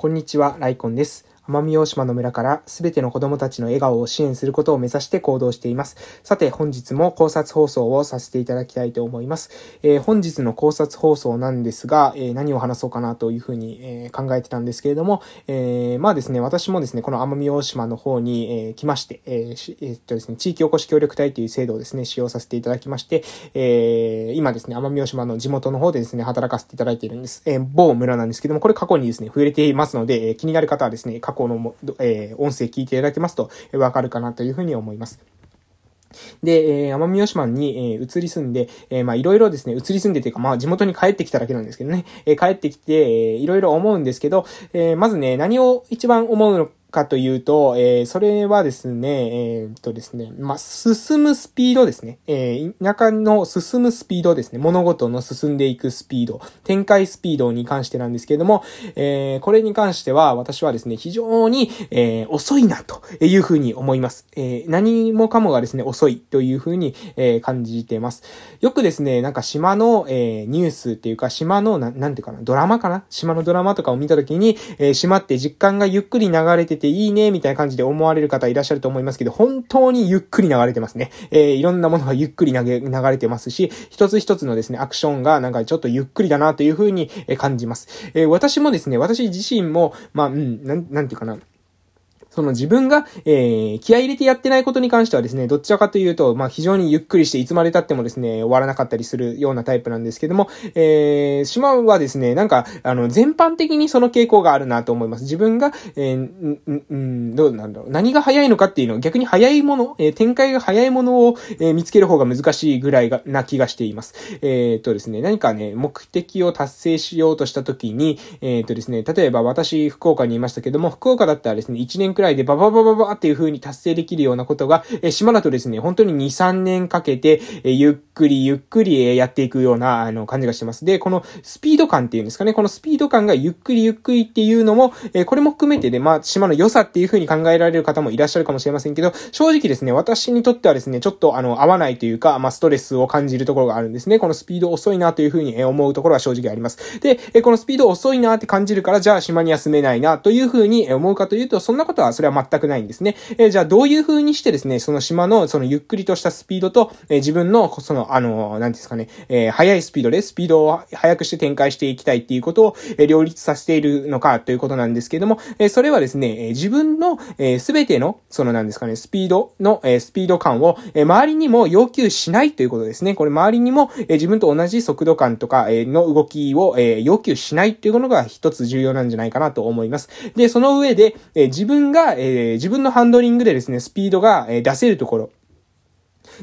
こんにちは、ライコンです。奄美大島の村からすべての子供たちの笑顔を支援することを目指して行動しています。さて、本日も考察放送をさせていただきたいと思います。えー、本日の考察放送なんですが、えー、何を話そうかなというふうに、えー、考えてたんですけれども、えまあですね、私もですね、この奄美大島の方に、え来まして、ええっとですね、地域おこし協力隊という制度をですね、使用させていただきまして、え今ですね、奄美大島の地元の方でですね、働かせていただいているんです。え某村なんですけども、これ過去にですね、触れていますので、え気になる方はですね、過去のえー、音声聞いていただけますと、えわかるかなというふうに思います。で、えー、奄美大島に、えー、移り住んで、えー、まあいろいろですね、移り住んでというか、まあ地元に帰ってきただけなんですけどね、えー、帰ってきて、えー、いろいろ思うんですけど、えー、まずね、何を一番思うのかというと、えー、それはですね、えー、っとですね、まあ、進むスピードですね。えー、田舎の進むスピードですね。物事の進んでいくスピード、展開スピードに関してなんですけれども、えー、これに関しては私はですね、非常に、えー、遅いなというふうに思います。えー、何もかもがですね、遅いというふうに、えー、感じています。よくですね、なんか島の、えー、ニュースっていうか、島の、ななんていうかな、ドラマかな？島のドラマとかを見たときに、えー、島って実感がゆっくり流れてていいね、みたいな感じで思われる方いらっしゃると思いますけど、本当にゆっくり流れてますね。えー、いろんなものがゆっくり流れてますし、一つ一つのですね、アクションがなんかちょっとゆっくりだなというふうに感じます。えー、私もですね、私自身も、まあ、うん、なん、なんていうかな。その自分が、えー、気合入れてやってないことに関してはですね、どちらかというと、まあ、非常にゆっくりしていつまで経ってもですね、終わらなかったりするようなタイプなんですけども、えー、島はですね、なんか、あの、全般的にその傾向があるなと思います。自分が、えー、ん、ん、どうなんだろう。何が早いのかっていうのを逆に早いもの、えー、展開が早いものを、えー、見つける方が難しいぐらいが、な気がしています。え、っとですね、何かね、目的を達成しようとしたときに、え、っとですね、例えば私、福岡にいましたけども、福岡だったらですね、1年くらいでバババババっていう風に達成できるようなことが、え島だとですね、本当に2、3年かけて、えゆっくりゆっくりやっていくような、あの、感じがします。で、このスピード感っていうんですかね、このスピード感がゆっくりゆっくりっていうのも、えこれも含めてで、まあ、島の良さっていう風に考えられる方もいらっしゃるかもしれませんけど、正直ですね、私にとってはですね、ちょっとあの、合わないというか、まあ、ストレスを感じるところがあるんですね。このスピード遅いなという風に思うところは正直あります。で、このスピード遅いなって感じるから、じゃあ島に休めないなという風に思うかというと、そんなことはそれは全くないんですね。えー、じゃあどういう風にしてですね、その島のそのゆっくりとしたスピードと、えー、自分のその、あの、なんですかね、えー、速いスピードでスピードを速くして展開していきたいっていうことを、えー、両立させているのかということなんですけども、えー、それはですね、えー、自分の、えー、全ての、そのなんですかね、スピードの、えー、スピード感を、えー、周りにも要求しないということですね。これ周りにも、えー、自分と同じ速度感とか、えー、の動きを、えー、要求しないっていうことが一つ重要なんじゃないかなと思います。で、その上で、えー、自分が、がえー、自分のハンドリングでですね、スピードがえ出せるところ。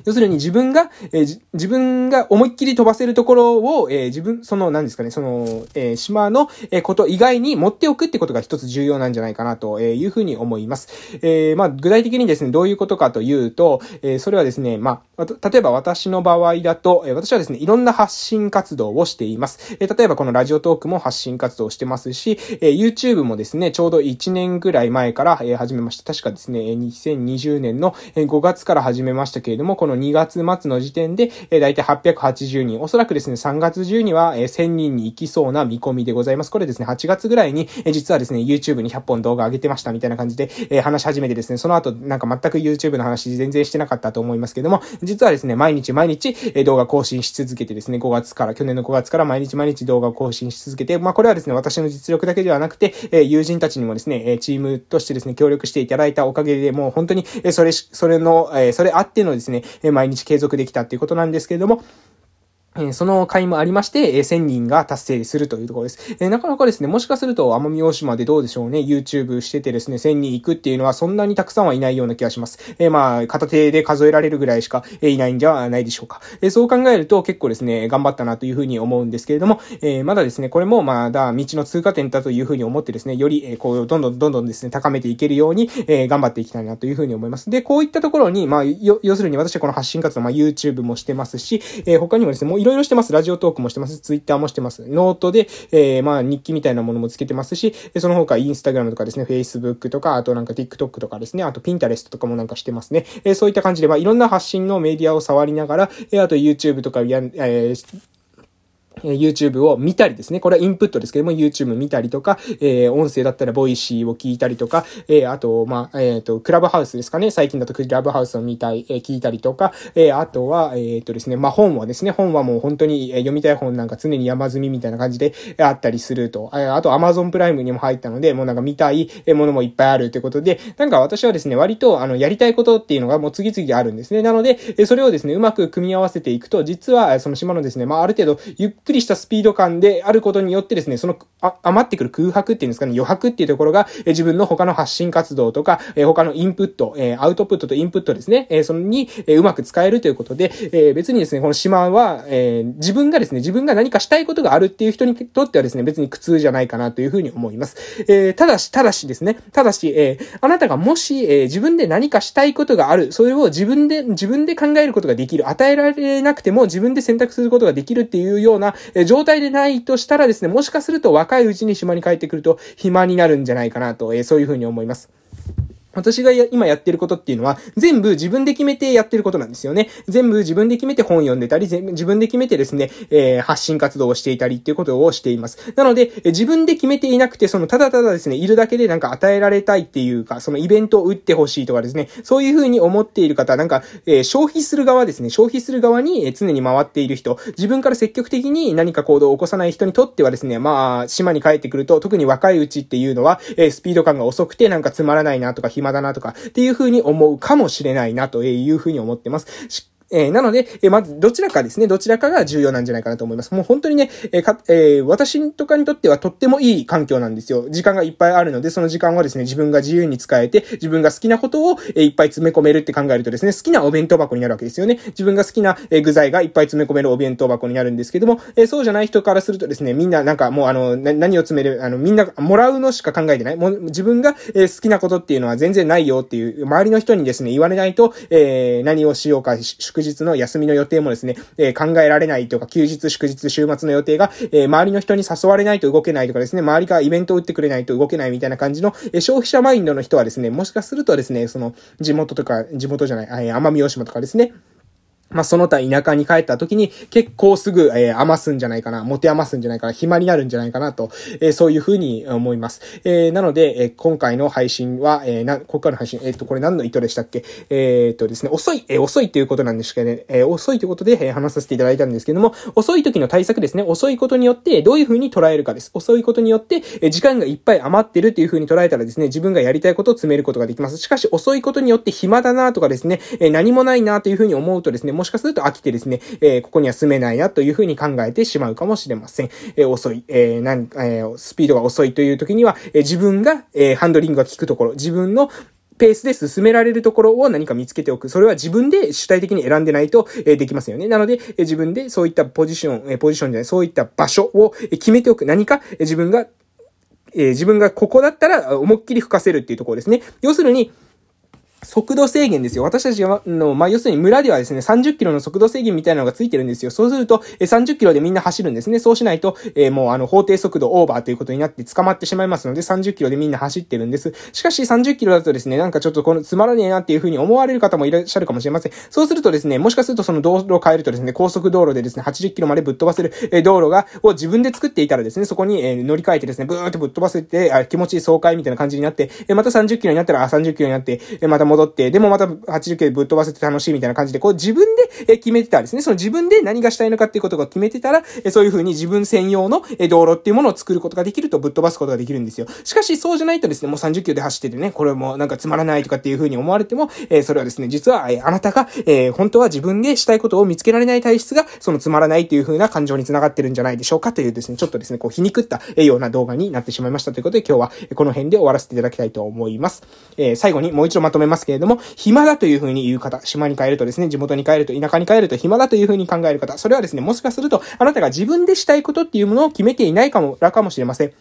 要するに自分が、えー、自分が思いっきり飛ばせるところを、えー、自分、その、何ですかね、その、えー、島の、えこと以外に持っておくってことが一つ重要なんじゃないかなというふうに思います。えまあ、具体的にですね、どういうことかというと、えそれはですね、まあ、例えば私の場合だと、え私はですね、いろんな発信活動をしています。え例えばこのラジオトークも発信活動してますし、え YouTube もですね、ちょうど1年ぐらい前から、え始めました。確かですね、2020年の5月から始めましたけれども、もこの2月末の時点で、えー、だいたい880人、おそらくですね、3月中には、えー、1000人に行きそうな見込みでございます。これですね、8月ぐらいに、えー、実はですね、YouTube に100本動画上げてましたみたいな感じで、えー、話し始めてですね、その後、なんか全く YouTube の話全然してなかったと思いますけども、実はですね、毎日毎日、えー、動画更新し続けてですね、5月から、去年の5月から毎日毎日動画を更新し続けて、まあこれはですね、私の実力だけではなくて、えー、友人たちにもですね、えー、チームとしてですね、協力していただいたおかげで、もう本当に、えー、それ、それの、えー、それあってのですね、え、毎日継続できたっていうことなんですけれども、えその回もありまして、え1000人が達成するというところです。えなかなかですね、もしかすると奄美大島でどうでしょうね、YouTube しててですね、1000人行くっていうのはそんなにたくさんはいないような気がします。えまあ、片手で数えられるぐらいしか、えいないんじゃないでしょうか。えそう考えると結構ですね、頑張ったなというふうに思うんですけれども、えまだですね、これもまだ道の通過点だというふうに思ってですね、より、えこう、どんどんどんどんですね、高めていけるように、え頑張っていきたいなというふうに思います。で、こういったところに、まあ、要するに私はこの発信活動、まあ、YouTube もしてますし、え他にもですね、もうろいろしてます。ラジオトークもしてます。ツイッターもしてます。ノートで、えー、まあ、日記みたいなものもつけてますし、その他、インスタグラムとかですね、Facebook とか、あとなんか TikTok とかですね、あと Pinterest とかもなんかしてますね。えー、そういった感じで、まあ、いろんな発信のメディアを触りながら、えー、あと YouTube とかや、えーえ YouTube を見たりですね。これはインプットですけども、YouTube 見たりとか、えー、音声だったら Voicy を聞いたりとか、えー、あと、まあ、えっ、ー、と、クラブハウスですかね。最近だとクラブハウスを見たり、えー、聞いたりとか、えー、あとは、えっ、とですね、まあ、本はですね、本はもう本当に、え、読みたい本なんか常に山積みみたいな感じで、あったりするとえ。あと、Amazon プライムにも入ったので、もうなんか見たいものもいっぱいあるということで、なんか私はですね、割と、あの、やりたいことっていうのがもう次々あるんですね。なので、えそれをですね、うまく組み合わせていくと、実は、その島のですね、まあ、ある程度、ゆっくりしたスピード感であることによってですね、その、あ、余ってくる空白っていうんですかね、余白っていうところが、え自分の他の発信活動とか、え他のインプット、えアウトプットとインプットですね、えそのに、えうまく使えるということで、え別にですね、この島は、え自分がですね、自分が何かしたいことがあるっていう人にとってはですね、別に苦痛じゃないかなというふうに思います。えただし、ただしですね、ただし、えあなたがもし、え自分で何かしたいことがある、それを自分で、自分で考えることができる、与えられなくても自分で選択することができるっていうような、え状態でないとしたらですね、もしかすると若いうちに島に帰ってくると暇になるんじゃないかなと、えそういうふうに思います。私が今やってることっていうのは、全部自分で決めてやってることなんですよね。全部自分で決めて本読んでたり、全部自分で決めてですね、えー、発信活動をしていたりっていうことをしています。なので、自分で決めていなくて、その、ただただですね、いるだけでなんか与えられたいっていうか、そのイベントを打ってほしいとかですね、そういうふうに思っている方、なんか、えー、消費する側ですね、消費する側に常に回っている人、自分から積極的に何か行動を起こさない人にとってはですね、まあ、島に帰ってくると、特に若いうちっていうのは、えー、スピード感が遅くてなんかつまらないなとか暇だなとかっていういうふうに思うかもしれないなというふうに思ってます。えー、なので、えー、まず、どちらかですね、どちらかが重要なんじゃないかなと思います。もう本当にね、えー、か、え私とかにとってはとってもいい環境なんですよ。時間がいっぱいあるので、その時間はですね、自分が自由に使えて、自分が好きなことを、えいっぱい詰め込めるって考えるとですね、好きなお弁当箱になるわけですよね。自分が好きな、え具材がいっぱい詰め込めるお弁当箱になるんですけども、えそうじゃない人からするとですね、みんななんかもうあの、何を詰める、あの、みんなもらうのしか考えてない。もう自分が、え好きなことっていうのは全然ないよっていう、周りの人にですね、言われないと、え何をしようか、祝日の休みの予定もですね、えー、考えられないとか、休日、祝日、週末の予定が、えー、周りの人に誘われないと動けないとかですね、周りがイベントを打ってくれないと動けないみたいな感じの、えー、消費者マインドの人はですね、もしかするとですね、その、地元とか、地元じゃない、奄美大島とかですね、まあ、その他田舎に帰った時に結構すぐ、えー、余すんじゃないかな、持て余すんじゃないかな、暇になるんじゃないかなと、えー、そういうふうに思います。えー、なので、えー、今回の配信は、えー、な、ここからの配信、えっ、と、これ何の意図でしたっけ？えっ、とですね、遅い、えー、遅いっていうことなんですけどね、えー、遅いということで、えー、話させていただいたんですけども、遅い時の対策ですね、遅いことによってどういうふうに捉えるかです。遅いことによって、えー、時間がいっぱい余ってるっていうふうに捉えたらですね、自分がやりたいことを詰めることができます。しかし、遅いことによって暇だなとかですね、えー、何もないなというふうに思うとですね、もしかすると飽きてですね、え、ここには住めないなというふうに考えてしまうかもしれません。え、遅い、えー、なん、え、スピードが遅いという時には、え、自分が、え、ハンドリングが効くところ、自分のペースで進められるところを何か見つけておく。それは自分で主体的に選んでないと、できますよね。なので、自分でそういったポジション、ポジションじゃない、そういった場所を決めておく。何か、自分が、自分がここだったら思いっきり吹かせるっていうところですね。要するに、速度制限ですよ。私たちの、まあ、要するに村ではですね、30キロの速度制限みたいなのがついてるんですよ。そうすると、え30キロでみんな走るんですね。そうしないと、えー、もうあの、法定速度オーバーということになって捕まってしまいますので、30キロでみんな走ってるんです。しかし30キロだとですね、なんかちょっとこのつまらねえなっていうふうに思われる方もいらっしゃるかもしれません。そうするとですね、もしかするとその道路を変えるとですね、高速道路でですね、80キロまでぶっ飛ばせる、え道路が、を自分で作っていたらですね、そこに、え乗り換えてですね、ブーってぶっ飛ばせて、あ気持ちいい爽快みたいな感じになって、えまた30キロになったら、あ、30キロになって、えまた戻って、でもまた80キロぶっ飛ばせて楽しいみたいな感じで、こう自分で決めてたらですね、その自分で何がしたいのかっていうことが決めてたら、そういう風に自分専用の道路っていうものを作ることができるとぶっ飛ばすことができるんですよ。しかし、そうじゃないとですね、もう30キロで走っててね、これもなんかつまらないとかっていう風に思われても、えそれはですね、実は、えあなたが、え本当は自分でしたいことを見つけられない体質が、そのつまらないっていう風な感情につながってるんじゃないでしょうかというですね、ちょっとですね、こう皮肉ったような動画になってしまいましたということで、今日はこの辺で終わらせていただきたいと思います。え最後にもう一度まとめますけれども、暇だというふうに言う方、島に帰るとですね、地元に帰ると、田舎に帰ると暇だというふうに考える方、それはですね、もしかすると、あなたが自分でしたいことっていうものを決めていないかも、らかもしれません。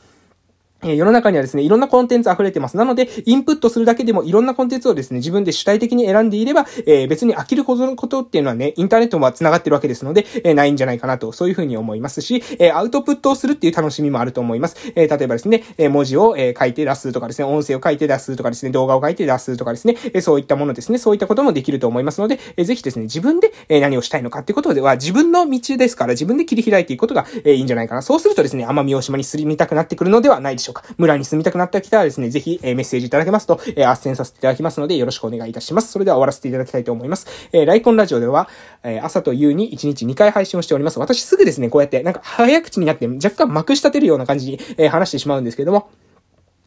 え世の中にはですね、いろんなコンテンツ溢れてます。なので、インプットするだけでもいろんなコンテンツをですね、自分で主体的に選んでいれば、えー、別に飽きることのことっていうのはね、インターネットも繋がってるわけですので、えー、ないんじゃないかなと、そういうふうに思いますし、えー、アウトプットをするっていう楽しみもあると思います。え例えばですね、え文字を、え書いて出すとかですね、音声を書いて出すとかですね、動画を書いて出すとかですね、えそういったものですね、そういったこともできると思いますので、えぜひですね、自分で、え何をしたいのかってことでは、自分の道ですから、自分で切り開いていくことが、えいいんじゃないかな。そうするとですね、奄美大島に住みたくなってくるのではないでしょうか。村に住みたくなってきたらですね、ぜひ、えメッセージいただけますと、えー、斡旋させていただきますので、よろしくお願いいたします。それでは終わらせていただきたいと思います。えー、ライコンラジオでは、えー、朝と夕に1日2回配信をしております。私すぐですね、こうやって、なんか早口になって若干まくし立てるような感じに、えー、話してしまうんですけども、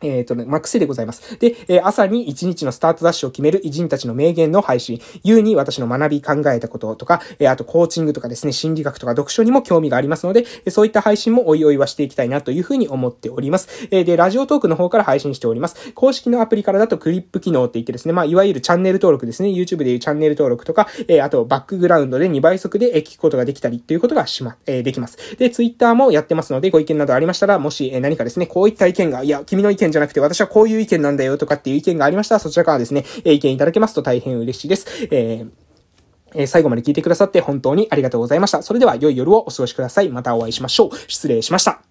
えっ、ー、とね、まあ、癖でございます。で、えー、朝に一日のスタートダッシュを決める偉人たちの名言の配信、夕に私の学び考えたこととか、えー、あとコーチングとかですね、心理学とか読書にも興味がありますので、えそういった配信もおいおいはしていきたいなというふうに思っております。えで、ラジオトークの方から配信しております。公式のアプリからだとクリップ機能って言ってですね、まあ、いわゆるチャンネル登録ですね、YouTube でいうチャンネル登録とか、えあとバックグラウンドで2倍速で聞くことができたりっていうことがしま、えできます。で、Twitter もやってますので、ご意見などありましたら、もし、え何かですね、こういった意見が、いや、君の意見じゃなくて私はこういういう意見なんだよとかっていう意見がありましたら、そちらからですね、え意見いただけますと大変嬉しいです。えーえ最後まで聞いてくださって本当にありがとうございました。それでは良い夜をお過ごしください。またお会いしましょう。失礼しました。